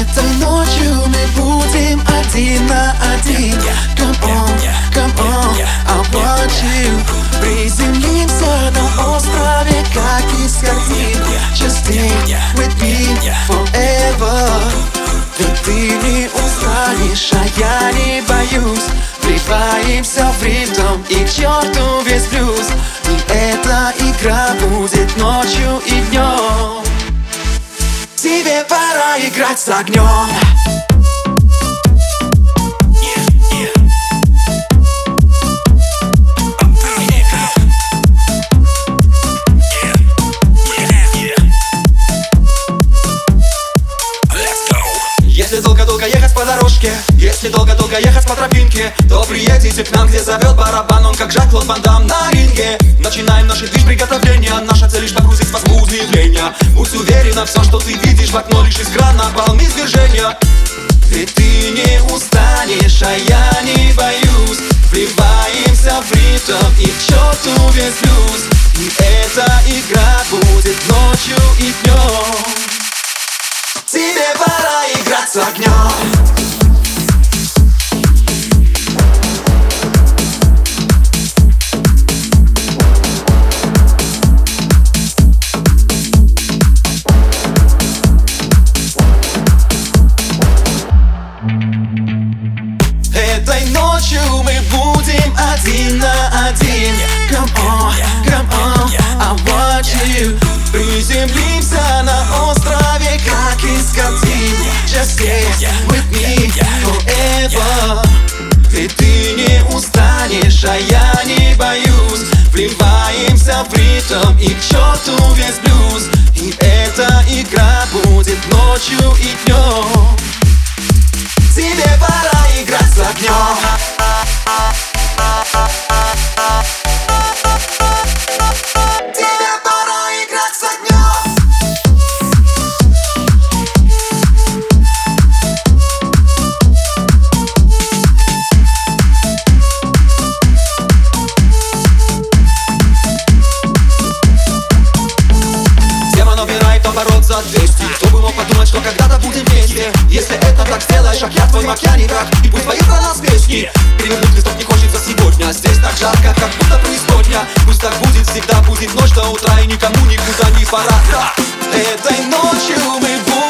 Этой ночью мы будем один на один. Come on, come on, I want you Приземлимся на острове, как из картин. Just stay with me forever. Ведь ты не устанешь, а я не боюсь. Вливаемся в ритм и к черту весь блюз. И эта игра будет ночью и Пора играть с огнем. Если долго-долго ехать дорожке. Если долго-долго ехать по тропинке То приедете к нам, где зовет барабан. Он как Жак-Клод Ван Дам на ринге. Начинаем наши движ приготовления. Наша цель лишь погрузить вас в мудрые явления Будь уверена, все, что ты видишь в окно Лишь из крана волны свержения Ведь ты не устанешь, а я не боюсь. Вливаемся в ритм и к черту весь плюс И эта игра будет ночью и днем Тебе пора играть с огнем один на один. Come on, come on, I want you. Приземлимся на острове, как из картин. Just stay with me forever. Ведь ты не устанешь, а я не боюсь. Вливаемся в ритм и к черту весь блюз. И эта игра будет ночью и днем за 200 Кто бы мог подумать, что когда-то будем вместе. Если это так сделаешь, как я в твоем океаниках И пусть поет про нас песни. Перевернуть листок не хочется сегодня Здесь так жарко, как будто преисподня. Пусть так будет, всегда будет ночь до утра И никому никуда не пора. Этой ночью мы будем